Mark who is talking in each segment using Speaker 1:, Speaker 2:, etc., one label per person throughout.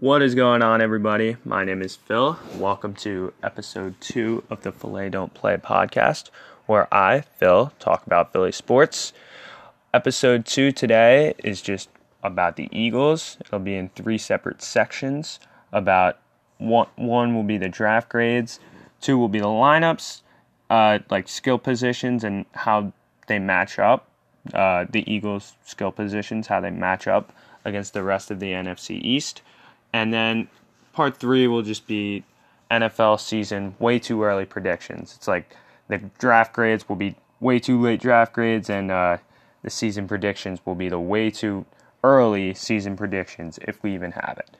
Speaker 1: What is going on, everybody? My name is Phil. Welcome to episode two of the Filet Don't Play podcast, where I, Phil, talk about Philly sports. Episode two today is just about the Eagles. It'll be in three separate sections. About one, one will be the draft grades, two will be the lineups, uh, like skill positions and how they match up. Uh, the Eagles' skill positions, how they match up against the rest of the NFC East. And then part three will just be NFL season way too early predictions. It's like the draft grades will be way too late draft grades, and uh, the season predictions will be the way too early season predictions if we even have it.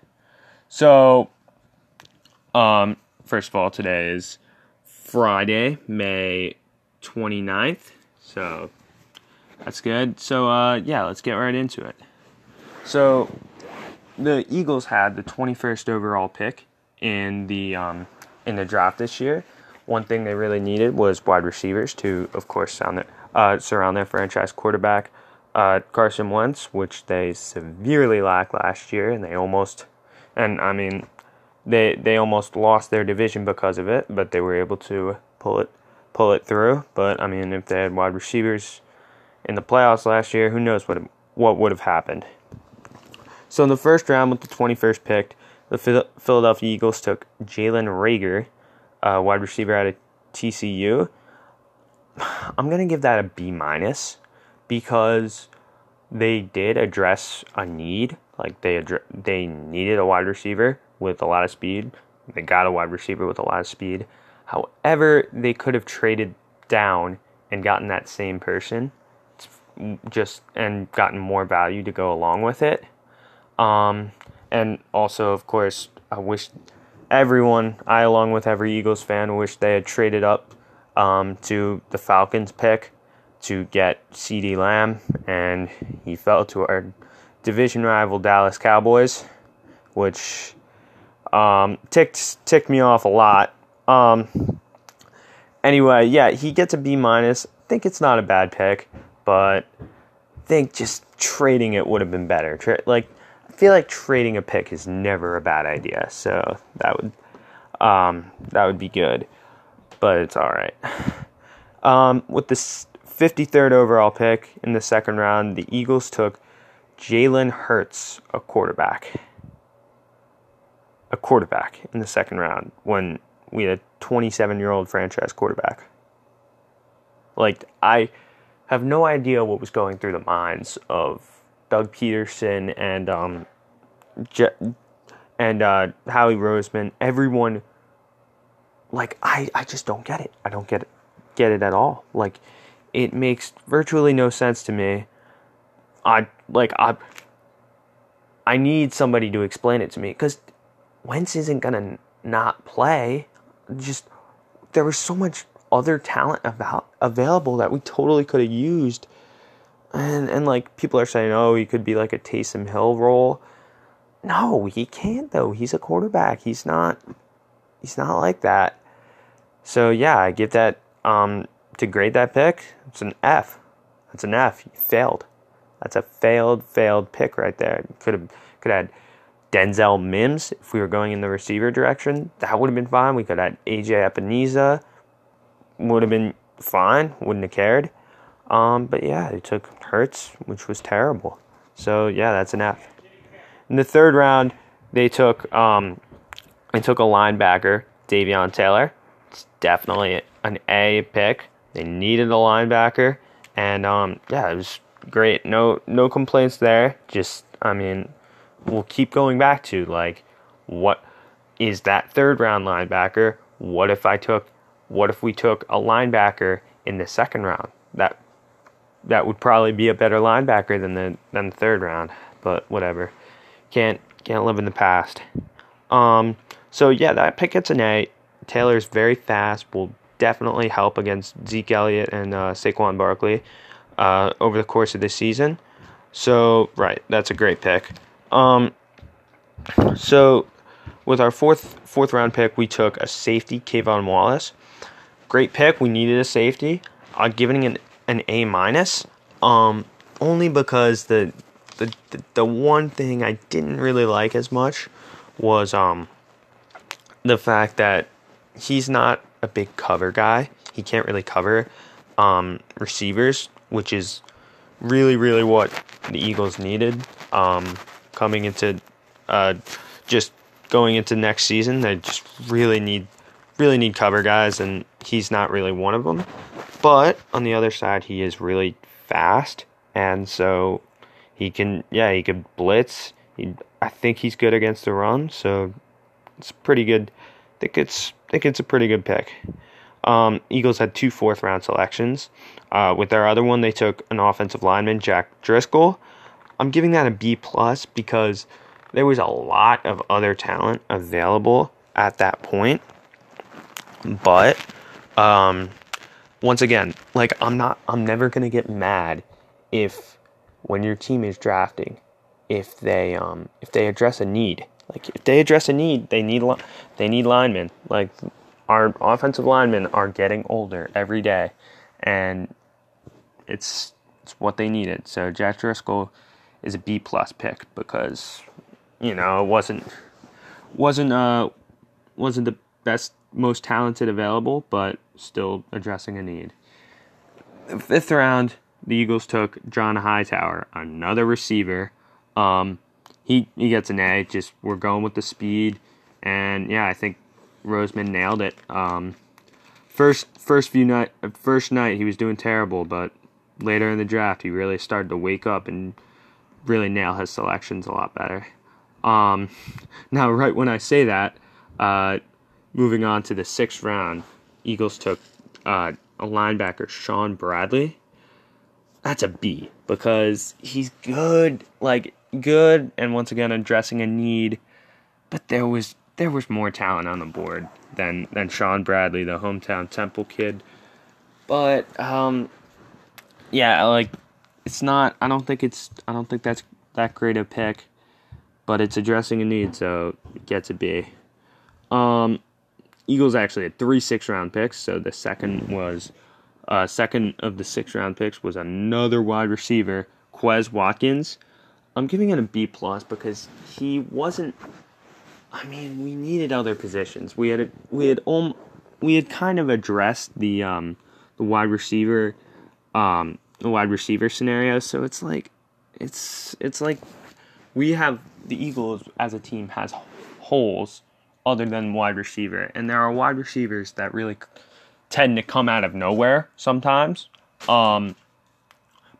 Speaker 1: So, um, first of all, today is Friday, May 29th. So, that's good. So, uh, yeah, let's get right into it. So, the Eagles had the 21st overall pick in the um, in the draft this year. One thing they really needed was wide receivers to, of course, their, uh, surround their franchise quarterback, uh, Carson Wentz, which they severely lacked last year, and they almost, and I mean, they they almost lost their division because of it, but they were able to pull it pull it through. But I mean, if they had wide receivers in the playoffs last year, who knows what what would have happened? So in the first round with the 21st pick, the Philadelphia Eagles took Jalen Reagor, uh, wide receiver out of TCU. I'm gonna give that a B minus because they did address a need. Like they they needed a wide receiver with a lot of speed. They got a wide receiver with a lot of speed. However, they could have traded down and gotten that same person, just and gotten more value to go along with it. Um, and also, of course, I wish everyone, I along with every Eagles fan, wish they had traded up um, to the Falcons pick to get CeeDee Lamb, and he fell to our division rival Dallas Cowboys, which um, ticked ticked me off a lot. Um, anyway, yeah, he gets a B minus. I think it's not a bad pick, but I think just trading it would have been better. Tra- like feel like trading a pick is never a bad idea, so that would um, that would be good, but it's all right. Um, with the 53rd overall pick in the second round, the Eagles took Jalen Hurts, a quarterback. A quarterback in the second round when we had a 27 year old franchise quarterback. Like, I have no idea what was going through the minds of Doug Pederson and um, Je- and uh, Howie Roseman, everyone. Like I, I just don't get it. I don't get it, get it at all. Like, it makes virtually no sense to me. I like I. I need somebody to explain it to me because Wentz isn't gonna not play. Just there was so much other talent about available that we totally could have used and and like people are saying, oh, he could be like a Taysom Hill role. No, he can't though. He's a quarterback. He's not. He's not like that. So yeah, I give that um, to grade that pick. It's an F. That's an F. He failed. That's a failed, failed pick right there. Could have could have had Denzel Mims if we were going in the receiver direction. That would have been fine. We could have AJ Epenesa. Would have been fine. Wouldn't have cared. Um, but yeah, they took Hurts, which was terrible. So yeah, that's an F. In the third round, they took um, they took a linebacker, Davion Taylor. It's definitely an A pick. They needed a linebacker, and um, yeah, it was great. No no complaints there. Just I mean, we'll keep going back to like what is that third round linebacker? What if I took what if we took a linebacker in the second round? That that would probably be a better linebacker than the than the third round. But whatever, can't can't live in the past. Um, so yeah, that pick gets an A. Taylor's very fast. Will definitely help against Zeke Elliott and uh, Saquon Barkley uh, over the course of this season. So right, that's a great pick. Um, so with our fourth fourth round pick, we took a safety, K'Von Wallace. Great pick. We needed a safety. Uh, giving an an A minus. Um, only because the, the the one thing I didn't really like as much was um the fact that he's not a big cover guy. He can't really cover um, receivers, which is really, really what the Eagles needed um, coming into uh, just going into next season. They just really need really need cover guys, and he's not really one of them. But on the other side, he is really fast, and so he can yeah he can blitz. He, I think he's good against the run, so it's pretty good. I think it's I think it's a pretty good pick. Um, Eagles had two fourth round selections. Uh, with their other one, they took an offensive lineman, Jack Driscoll. I'm giving that a B plus because there was a lot of other talent available at that point. But um, once again, like I'm not, I'm never gonna get mad if when your team is drafting, if they um, if they address a need. Like if they address a need, they need they need linemen. Like our offensive linemen are getting older every day, and it's it's what they needed. So Jack Driscoll is a B plus pick because you know it wasn't wasn't uh wasn't the best most talented available, but still addressing a need. Fifth round, the Eagles took John Hightower, another receiver. Um, he he gets an A. Just we're going with the speed, and yeah, I think Roseman nailed it. Um, first first few night first night he was doing terrible, but later in the draft he really started to wake up and really nail his selections a lot better. Um, now, right when I say that, uh, moving on to the sixth round, Eagles took uh, a linebacker, Shaun Bradley. That's a B because he's good. Like good and once again addressing a need, but there was there was more talent on the board than than Shaun Bradley, the hometown Temple kid. But um, yeah, like it's not. I don't think it's. I don't think that's that great a pick, but it's addressing a need, so it gets a B. Um, Eagles actually had three six round picks, so the second was. Uh, second of the six round picks was another wide receiver, Quez Watkins. I'm giving it a B plus because he wasn't. I mean, we needed other positions. We had a, we had um, we had kind of addressed the um the wide receiver um the wide receiver scenario. So it's like it's it's like we have the Eagles as a team has holes other than wide receiver, and there are wide receivers that really tend to come out of nowhere sometimes. Um,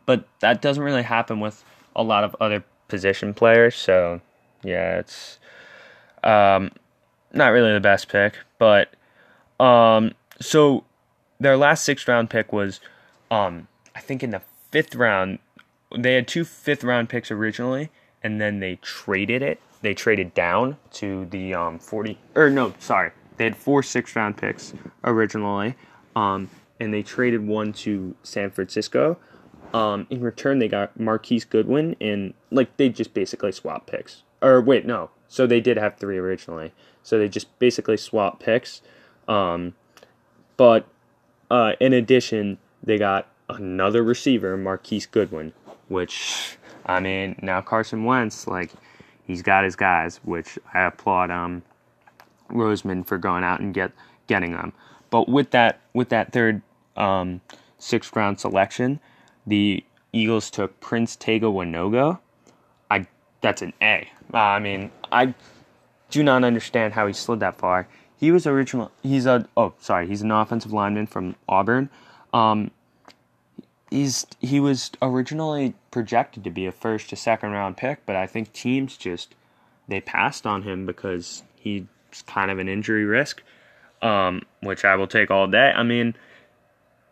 Speaker 1: but that doesn't really happen with a lot of other position players. So yeah, it's um, not really the best pick, but um, so their last sixth round pick was um, I think in the fifth round. They had two fifth round picks originally, and then they traded it. They traded down to the um, 40 or no, sorry, they had four sixth round picks originally, um, and they traded one to San Francisco um, in return, they got Marquise Goodwin, and like they just basically swapped picks. Or wait, no. So they did have three originally. So they just basically swapped picks. Um, but uh, in addition, they got another receiver, Marquise Goodwin, which I mean now Carson Wentz, like he's got his guys, which I applaud um Roseman for going out and get getting them. But with that with that third um, sixth round selection, the Eagles took Prince Tega Wanogho. I that's an A. Uh, I mean, I do not understand how he slid that far. He was original. He's a oh sorry. He's an offensive lineman from Auburn. Um, he's he was originally projected to be a first to second round pick, but I think teams just they passed on him because he's kind of an injury risk, um, which I will take all day. I mean,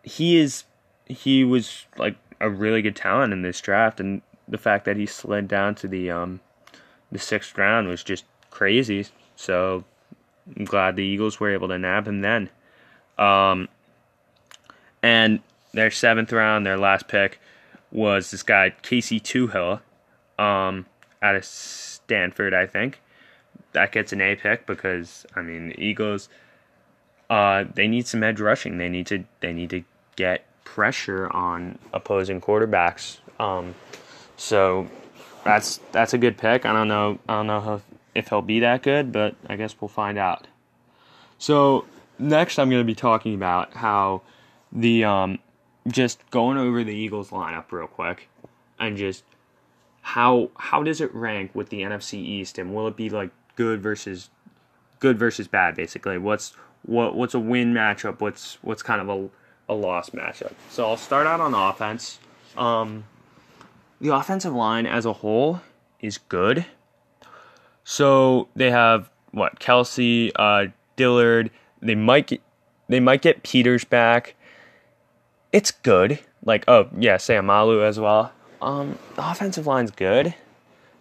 Speaker 1: he is he was like a really good talent in this draft, and the fact that he slid down to the um, the sixth round was just crazy. So I'm glad the Eagles were able to nab him then. Um, and their seventh round, their last pick, was this guy Casey Toohill, um, out of Stanford, I think. That gets an A pick because I mean the Eagles, uh, they need some edge rushing. They need to they need to get pressure on opposing quarterbacks. Um, so that's that's a good pick. I don't know. I don't know if, if he'll be that good, but I guess we'll find out. So next, I'm going to be talking about how the um, just going over the Eagles lineup real quick, and just how how does it rank with the NFC East, and will it be like good versus good versus bad, basically? What's what what's a win matchup? What's what's kind of a a loss matchup? So I'll start out on offense. Um, the offensive line as a whole is good. So they have what Kelce, uh, Dillard. They might get, they might get Peters back. It's good. Like oh yeah, Seumalo as well. Um, the offensive line's good.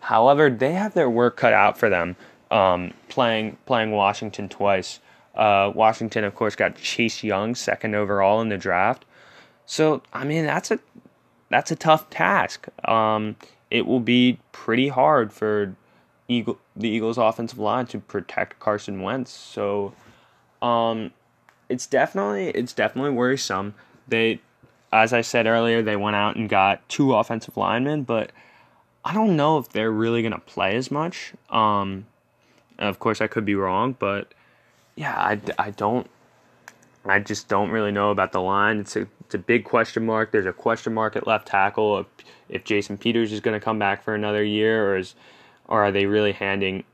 Speaker 1: However, they have their work cut out for them. Um, playing playing Washington twice. Uh, Washington, of course, got Chase Young second overall in the draft. So I mean, that's a that's a tough task. Um, it will be pretty hard for Eagle, the Eagles' offensive line to protect Carson Wentz. So, um, it's definitely it's definitely worrisome. They, as I said earlier, they went out and got two offensive linemen, but I don't know if they're really gonna play as much. Um, of course, I could be wrong, but yeah, I, I don't I just don't really know about the line. It's a it's a big question mark. There's a question mark at left tackle if if Jason Peters is going to come back for another year, or is or are they really handing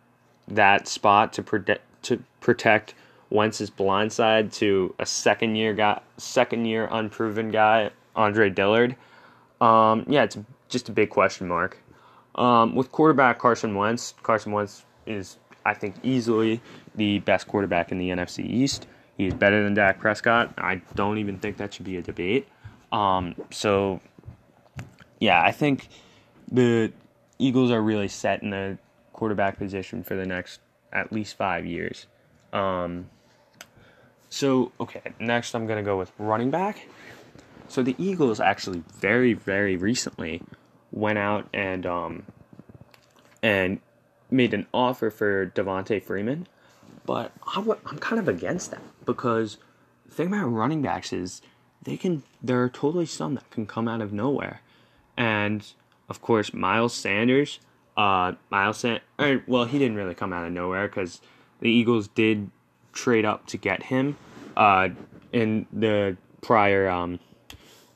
Speaker 1: that spot to protect to protect Wentz's blind side to a second year guy, second year unproven guy, Andre Dillard? Um, yeah, it's just a big question mark. Um, with quarterback Carson Wentz, Carson Wentz is I think easily the best quarterback in the NFC East. He's better than Dak Prescott. I don't even think that should be a debate. Um, so, yeah, I think the Eagles are really set in the quarterback position for the next at least five years. Um, so, okay, next I'm going to go with running back. So the Eagles actually very, very recently went out and um, and made an offer for Devonta Freeman. But I'm, kind of against that because the thing about running backs is they can there are totally some that can come out of nowhere, and of course Miles Sanders, uh, Miles San- or, well he didn't really come out of nowhere because the Eagles did trade up to get him, uh, in the prior um,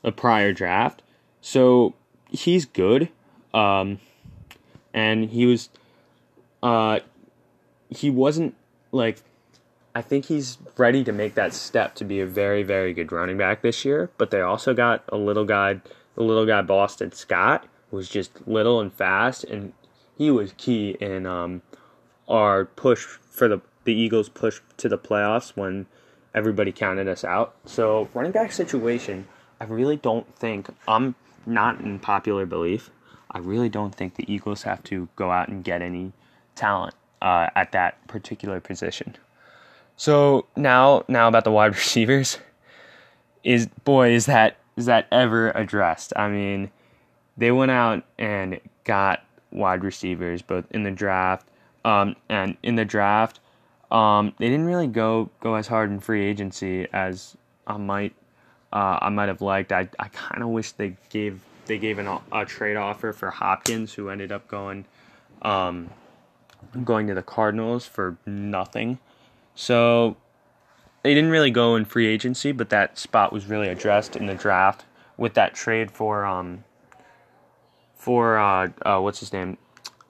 Speaker 1: the prior draft, so he's good, um, and he was, uh, he wasn't like I think he's ready to make that step to be a very, very good running back this year. But they also got a little guy, the little guy Boston Scott, was just little and fast, and he was key in um, our push for the the Eagles' push to the playoffs when everybody counted us out. So running back situation, I really don't think I'm not in popular belief. I really don't think the Eagles have to go out and get any talent uh, at that particular position. So now, now about the wide receivers, is boy is that is that ever addressed? I mean, they went out and got wide receivers both in the draft, um, and in the draft, um, they didn't really go go as hard in free agency as I might uh, I might have liked. I I kind of wish they gave they gave an, a trade offer for Hopkins, who ended up going. Um, going to the Cardinals for nothing. So they didn't really go in free agency, but that spot was really addressed in the draft with that trade for um for uh, uh what's his name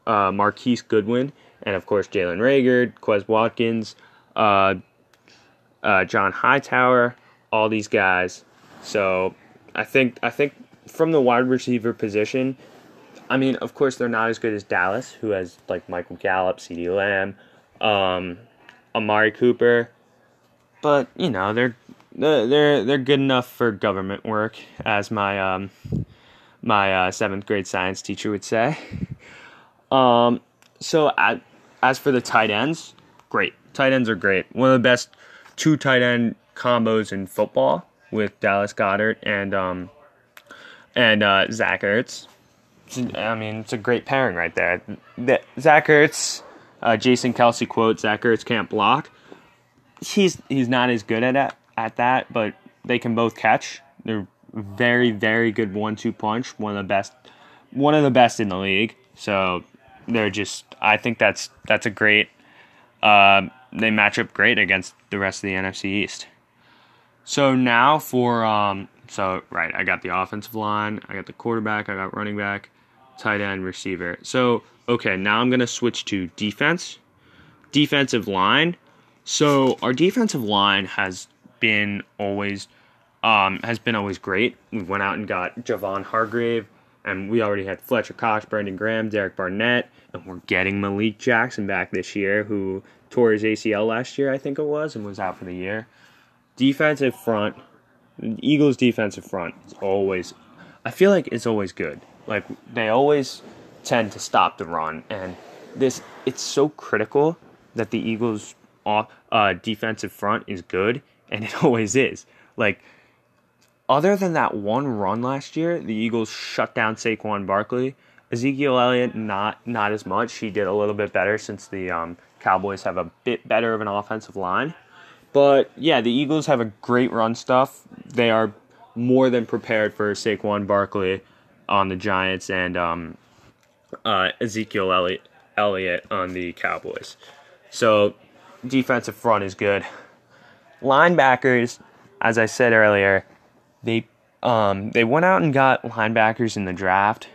Speaker 1: uh Marquise Goodwin and of course Jalen Reagor, Quez Watkins, uh, uh, John Hightower, all these guys. So I think I think from the wide receiver position, I mean, of course, they're not as good as Dallas, who has like Michael Gallup, CeeDee Lamb, um, Amari Cooper, but you know they're they're they're good enough for government work, as my um, my uh, seventh grade science teacher would say. Um, so at, as for the tight ends, great tight ends are great. One of the best two tight end combos in football with Dallas Goedert and um, and uh, Zach Ertz. I mean, it's a great pairing right there. The, Zach Ertz, uh, Jason Kelce quote: "Zach Ertz can't block." He's he's not as good at that, at that, but they can both catch. They're very very good one-two punch. One of the best, one of the best in the league. So they're just. I think that's that's a great. Uh, they match up great against the rest of the NFC East. So now for um, so right, I got the offensive line, I got the quarterback, I got running back, tight end, receiver. So okay, now I'm gonna switch to defense, defensive line. So our defensive line has been always um, has been always great. We went out and got Javon Hargrave, and we already had Fletcher Cox, Brandon Graham, Derek Barnett, and we're getting Malik Jackson back this year, who tore his ACL last year, I think it was, and was out for the year defensive front, Eagles defensive front is always, I feel like it's always good. Like they always tend to stop the run, and this it's so critical that the Eagles' uh, defensive front is good, and it always is. Like other than that one run last year, the Eagles shut down Saquon Barkley. Ezekiel Elliott not not as much. He did a little bit better since the um, Cowboys have a bit better of an offensive line. But yeah, the Eagles have a great run stuff. They are more than prepared for Saquon Barkley on the Giants and um, uh, Ezekiel Elliott, Elliott on the Cowboys. So defensive front is good. Linebackers, as I said earlier, they um, they went out and got linebackers in the draft,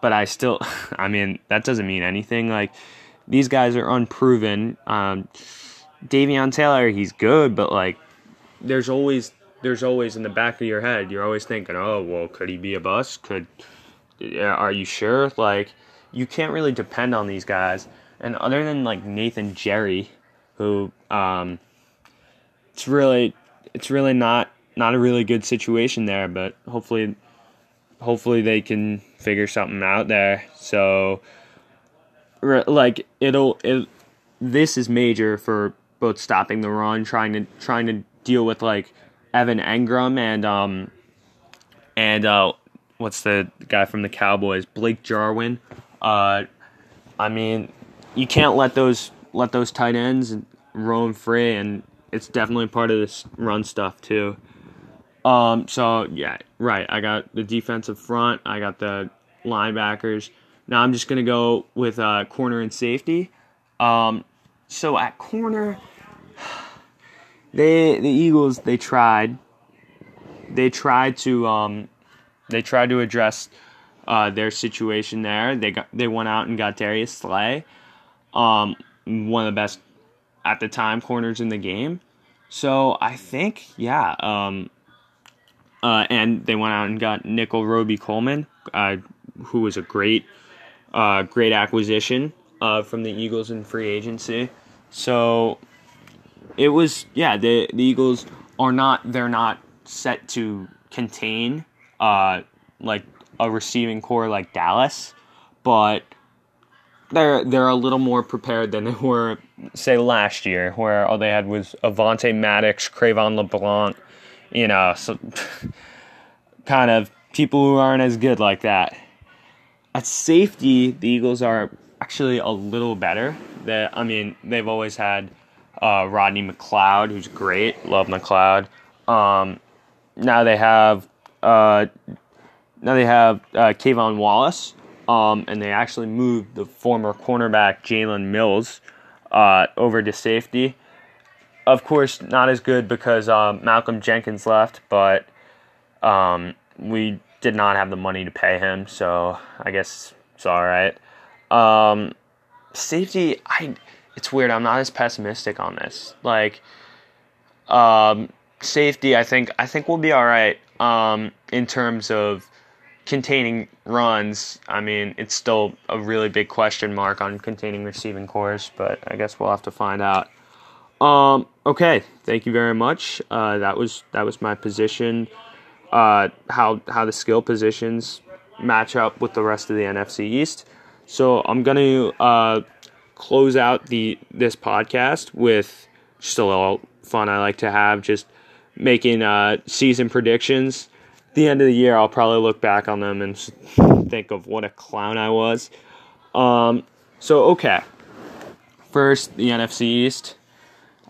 Speaker 1: but I still, I mean, that doesn't mean anything. Like these guys are unproven. Um, Davion Taylor, he's good, but like there's always there's always in the back of your head, you're always thinking, oh well, could he be a bust? Could are you sure? Like you can't really depend on these guys. And other than like Nathan Gerry, who um, it's really it's really not not a really good situation there, but hopefully hopefully they can figure something out there. So like it'll it this is major for both stopping the run, trying to trying to deal with like Evan Engram and um and uh what's the guy from the Cowboys, Blake Jarwin. Uh, I mean, you can't let those let those tight ends roam free, and it's definitely part of this run stuff too. Um, so yeah, right. I got the defensive front. I got the linebackers. Now I'm just gonna go with uh, corner and safety. Um, so at corner, they the Eagles they tried they tried to um they tried to address uh, their situation there. They got they went out and got Darius Slay, um, one of the best at the time corners in the game. So I think yeah, um, uh, and they went out and got Nickell Robey-Coleman, uh, who was a great uh, great acquisition uh, from the Eagles in free agency. So it was yeah the the Eagles are not they're not set to contain uh like a receiving core like Dallas, but they're they're a little more prepared than they were say last year, where all they had was Avonte Maddox, Cre'Von LeBlanc, you know, so kind of people who aren't as good like that. At safety, the Eagles are actually a little better. That I mean, they've always had uh, Rodney McLeod, who's great. Love McLeod. Um, now they have uh, now they have uh, K'Von Wallace, um, and they actually moved the former cornerback Jalen Mills uh, over to safety. Of course, not as good because uh, Malcolm Jenkins left, but um, we did not have the money to pay him, so I guess it's all right. Um, safety, I it's weird. I'm not as pessimistic on this. Like, um, safety, I think I think we'll be all right. Um, in terms of containing runs, I mean, it's still a really big question mark on containing receiving cores, but I guess we'll have to find out. Um, okay, thank you very much. Uh, that was that was my position. Uh, how how the skill positions match up with the rest of the NFC East. So I'm gonna uh, close out the this podcast with just a little fun I like to have, just making uh, season predictions. At the end of the year, I'll probably look back on them and think of what a clown I was. Um, so okay, first the NFC East.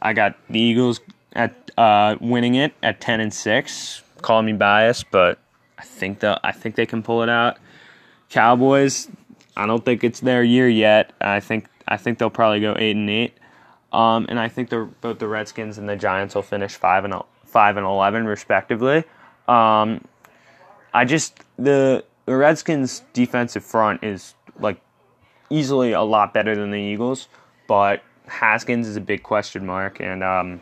Speaker 1: I got the Eagles at uh, winning it at ten and six. Call me biased, but I think the I think they can pull it out. Cowboys I don't think it's their year yet. I think I think they'll probably go eight and eight. Um, and I think the, both the Redskins and the Giants will finish five and five and eleven respectively. Um, I just the the Redskins defensive front is like easily a lot better than the Eagles, but Haskins is a big question mark, and um,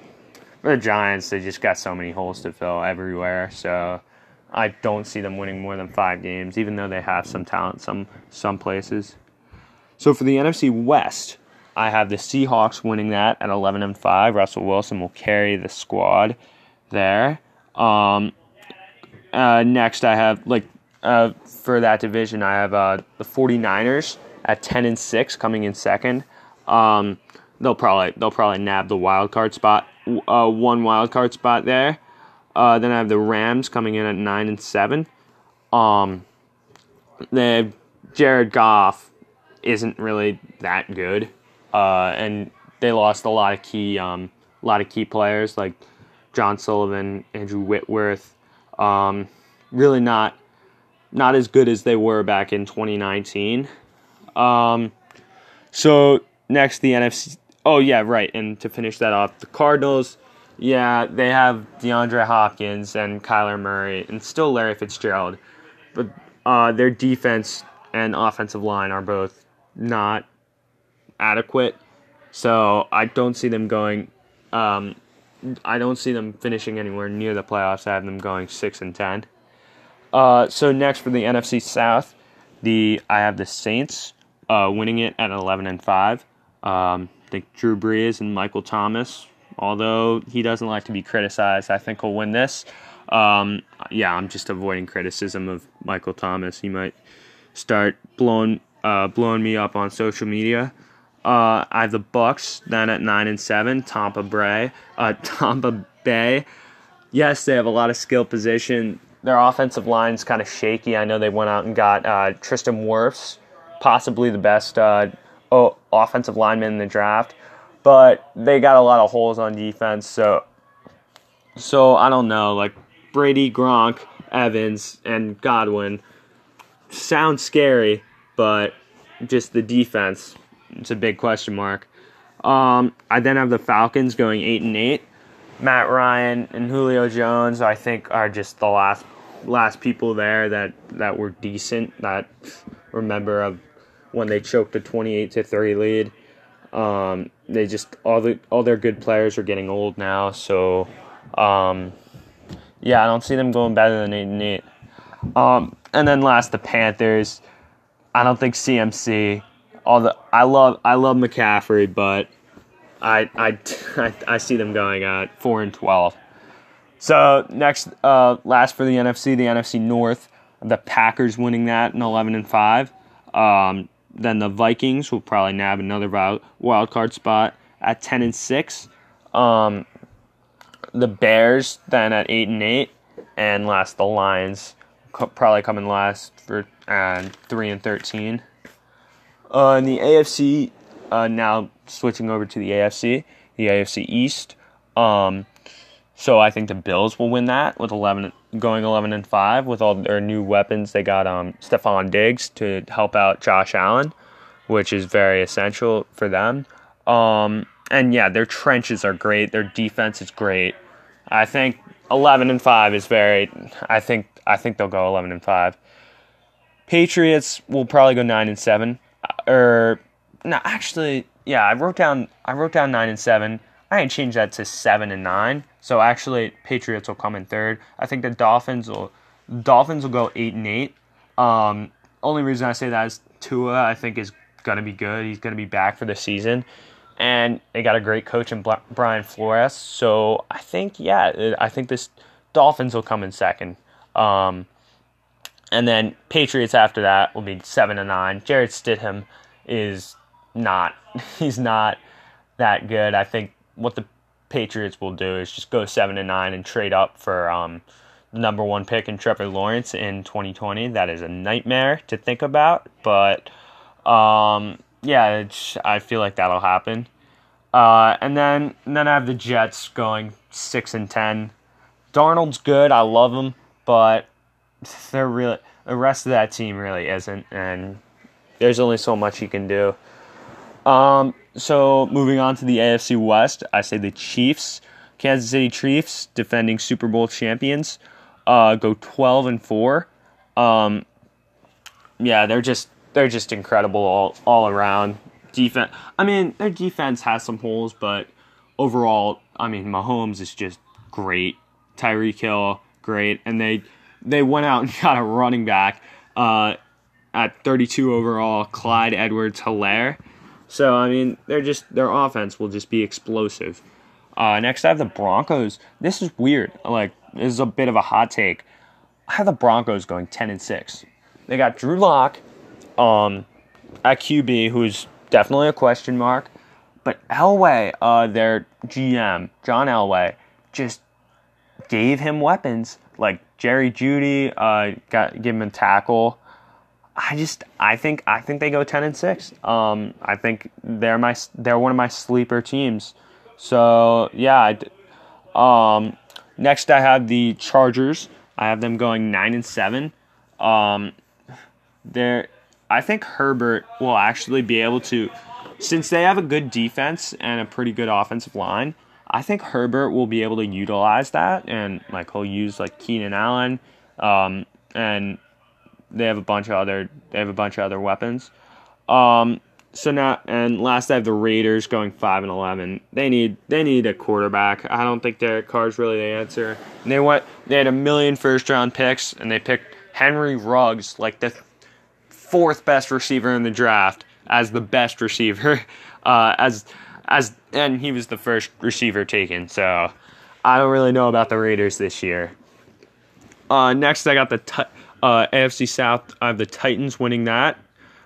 Speaker 1: for the Giants, they just got so many holes to fill everywhere. So I don't see them winning more than five games, even though they have some talent some some places. So for the NFC West, I have the Seahawks winning that at 11 and five. Russell Wilson will carry the squad there. Um, uh, next, I have like uh, for that division, I have uh, the 49ers at 10 and 6 coming in second. Um, they'll probably they'll probably nab the wild card spot, uh, one wild card spot there. Uh, then I have the Rams coming in at 9 and 7. Um, the Jared Goff isn't really that good, uh, and they lost a lot of key um, a lot of key players like John Sullivan, Andrew Whitworth. Um, really not not as good as they were back in 2019. Um, so next, the NFC. Oh yeah, right. And to finish that off, the Cardinals. Yeah, they have DeAndre Hopkins and Kyler Murray, and still Larry Fitzgerald, but uh, their defense and offensive line are both not adequate. So I don't see them going. Um, I don't see them finishing anywhere near the playoffs. I have them going six and ten. Uh, so next for the NFC South, the I have the Saints uh, winning it at 11 and five. Um, think Drew Brees and Michael Thomas, although he doesn't like to be criticized, I think he'll win this. Um, yeah, I'm just avoiding criticism of Michael Thomas. He might start blowing uh, blowing me up on social media. Uh, I have the Bucs then at nine and seven. Tampa Bay, uh, Tampa Bay. Yes, they have a lot of skill position their offensive line's kind of shaky. I know they went out and got uh, Tristan Wirfs, possibly the best uh, offensive lineman in the draft, but they got a lot of holes on defense. So, so I don't know. Like Brady, Gronk, Evans, and Godwin sound scary, but just the defense, it's a big question mark. Um, I then have the Falcons going eight and eight. Matt Ryan and Julio Jones, I think, are just the last last people there that that were decent. That remember of when they choked a twenty eight to 30 lead. Um, they just all the all their good players are getting old now, so um, yeah, I don't see them going better than eight and eight. Um, and then last the Panthers. I don't think CMC. All the I love I love McCaffrey, but I I, I, I see them going at four and twelve. So next, uh, last for the NFC, the NFC North, the Packers winning that in eleven and five. Um, then the Vikings will probably nab another wild card spot at ten and six. Um, the Bears then at eight and eight, and last the Lions probably coming last for uh, three and thirteen. Uh, in the AFC, uh, now switching over to the AFC, the AFC East. Um, so I think the Bills will win that with 11 going 11 and 5 with all their new weapons. They got um Stefon Diggs to help out Josh Allen, which is very essential for them. Um and yeah, their trenches are great. Their defense is great. I think 11 and 5 is very I think I think they'll go 11 and 5. Patriots will probably go 9 and 7 or uh, er, no, actually, yeah, I wrote down I wrote down 9 and 7. I can change that to 7 and 9 so actually, Patriots will come in third. I think the Dolphins will Dolphins will go eight and eight. Um, only reason I say that is Tua. I think is gonna be good. He's gonna be back for the season, and they got a great coach in Brian Flores. So I think yeah, I think this Dolphins will come in second. Um, and then Patriots after that will be seven and nine. Jarrett Stidham is not he's not that good. I think what the Patriots will do is just go seven and nine and trade up for um, the number one pick in Trevor Lawrence in 2020. That is a nightmare to think about, but um, yeah, I feel like that'll happen. Uh, and then and then I have the Jets going six and ten. Darnold's good. I love him, but they're really the rest of that team really isn't, and there's only so much he can do. Um, so moving on to the AFC West, I say the Chiefs, Kansas City Chiefs, defending Super Bowl champions, uh, go 12 and four. Um, yeah, they're just they're just incredible all all around. Defense. I mean, their defense has some holes, but overall, I mean, Mahomes is just great. Tyreek Hill, great, and they they went out and got a running back uh, at 32 overall, Clyde Edwards-Helaire. So I mean, they're just their offense will just be explosive. Uh, next, I have the Broncos. This is weird. Like this is a bit of a hot take. I have the Broncos going 10 and six. They got Drew Lock um, at QB, who's definitely a question mark. But Elway, uh, their GM, John Elway, just gave him weapons like Jerry Jeudy, Uh, got give him a tackle. I just I think I think they go ten and six. Um, I think they're my they're one of my sleeper teams. So yeah. I, um, next I have the Chargers. I have them going nine and seven. Um, they're I think Herbert will actually be able to, since they have a good defense and a pretty good offensive line. I think Herbert will be able to utilize that, and like he'll use like Keenan Allen, um, and they have a bunch of other they have a bunch of other weapons. Um, so now and last I have the Raiders going five and eleven. They need they need a quarterback. I don't think Derek Carr's really the answer. And they went they had a million first round picks and they picked Henry Ruggs like the fourth best receiver in the draft as the best receiver uh, as as and he was the first receiver taken. So I don't really know about the Raiders this year. Uh, next, I got the t- uh, AFC South. I have the Titans winning that.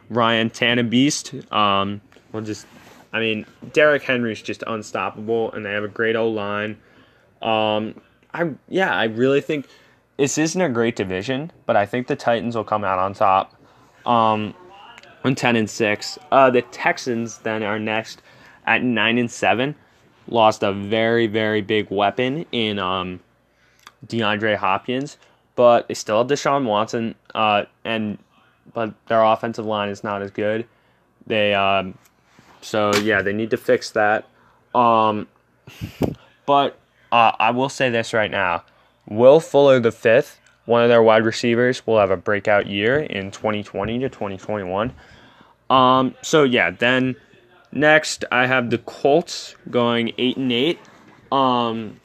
Speaker 1: Ryan Tannebeast. Um, we'll just, I mean, Derrick Henry's just unstoppable, and they have a great O line. Um, I yeah, I really think this isn't a great division, but I think the Titans will come out on top. Um, on ten and six. Uh, the Texans then are next at nine and seven. Lost a very very big weapon in um, DeAndre Hopkins, but they still have Deshaun Watson. Uh, and but their offensive line is not as good. They um, so yeah, they need to fix that. Um, but uh, I will say this right now: Will Fuller the fifth, one of their wide receivers, will have a breakout year in 2020 to 2021. Um, so yeah, then Next, I have the Colts going eight and eight. Um,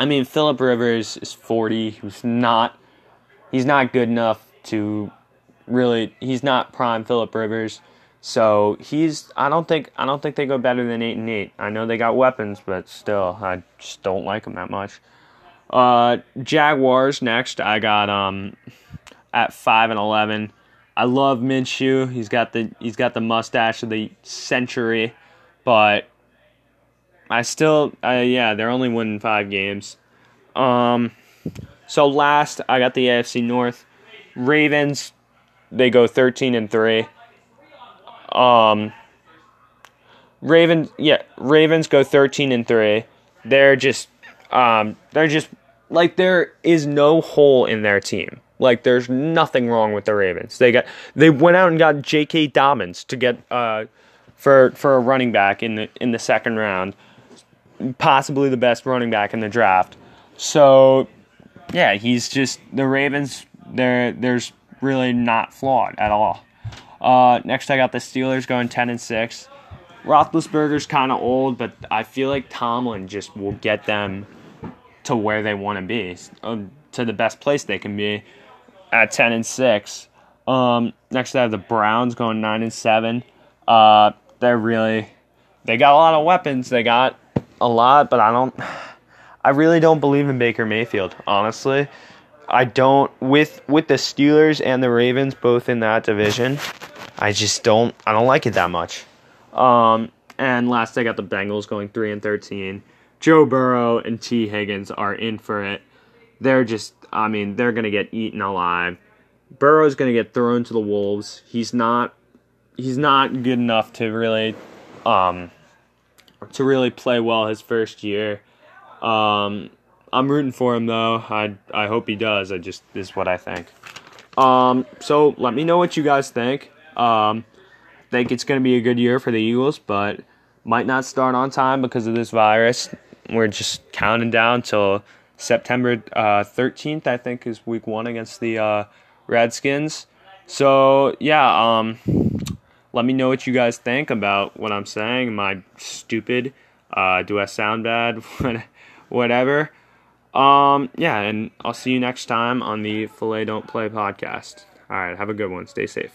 Speaker 1: I mean, Philip Rivers is forty. He's not. He's not good enough to really. He's not prime Philip Rivers. So he's. I don't think. I don't think they go better than eight and eight. I know they got weapons, but still, I just don't like them that much. Uh, Jaguars next. I got um at five and eleven. I love Minshew. He's got the he's got the mustache of the century, but I still uh, yeah they're only winning five games. Um, so last I got the AFC North. Ravens, they go thirteen and three. Um, Ravens yeah Ravens go thirteen and three. They're just um they're just like there is no hole in their team. Like there's nothing wrong with the Ravens. They got they went out and got J.K. Dobbins to get uh, for for a running back in the in the second round, possibly the best running back in the draft. So yeah, he's just the Ravens. There there's really not flawed at all. Uh, next, I got the Steelers going ten and six. Roethlisberger's kind of old, but I feel like Tomlin just will get them to where they want to be, uh, to the best place they can be at ten and six. Um, next, I have the Browns going nine and seven. Uh, they're really they got a lot of weapons. They got a lot, but I don't. I really don't believe in Baker Mayfield. Honestly, I don't. With with the Steelers and the Ravens both in that division, I just don't. I don't like it that much. Um, and last, I got the Bengals going three and thirteen. Joe Burrow and Tee Higgins are in for it. They're just I mean, they're going to get eaten alive. Burrow's going to get thrown to the wolves. He's not he's not good enough to really um to really play well his first year. Um I'm rooting for him though. I I hope he does. I just is what I think. Um so let me know what you guys think. Um, think it's to be a good year for the Eagles, but might not start on time because of this virus. We're just counting down till September uh, 13th, I think, is week one against the uh, Redskins. So, yeah, um, let me know what you guys think about what I'm saying. Am I stupid? Uh, do I sound bad? Whatever. Um, yeah, and I'll see you next time on the Filet Don't Play podcast. All right, have a good one. Stay safe.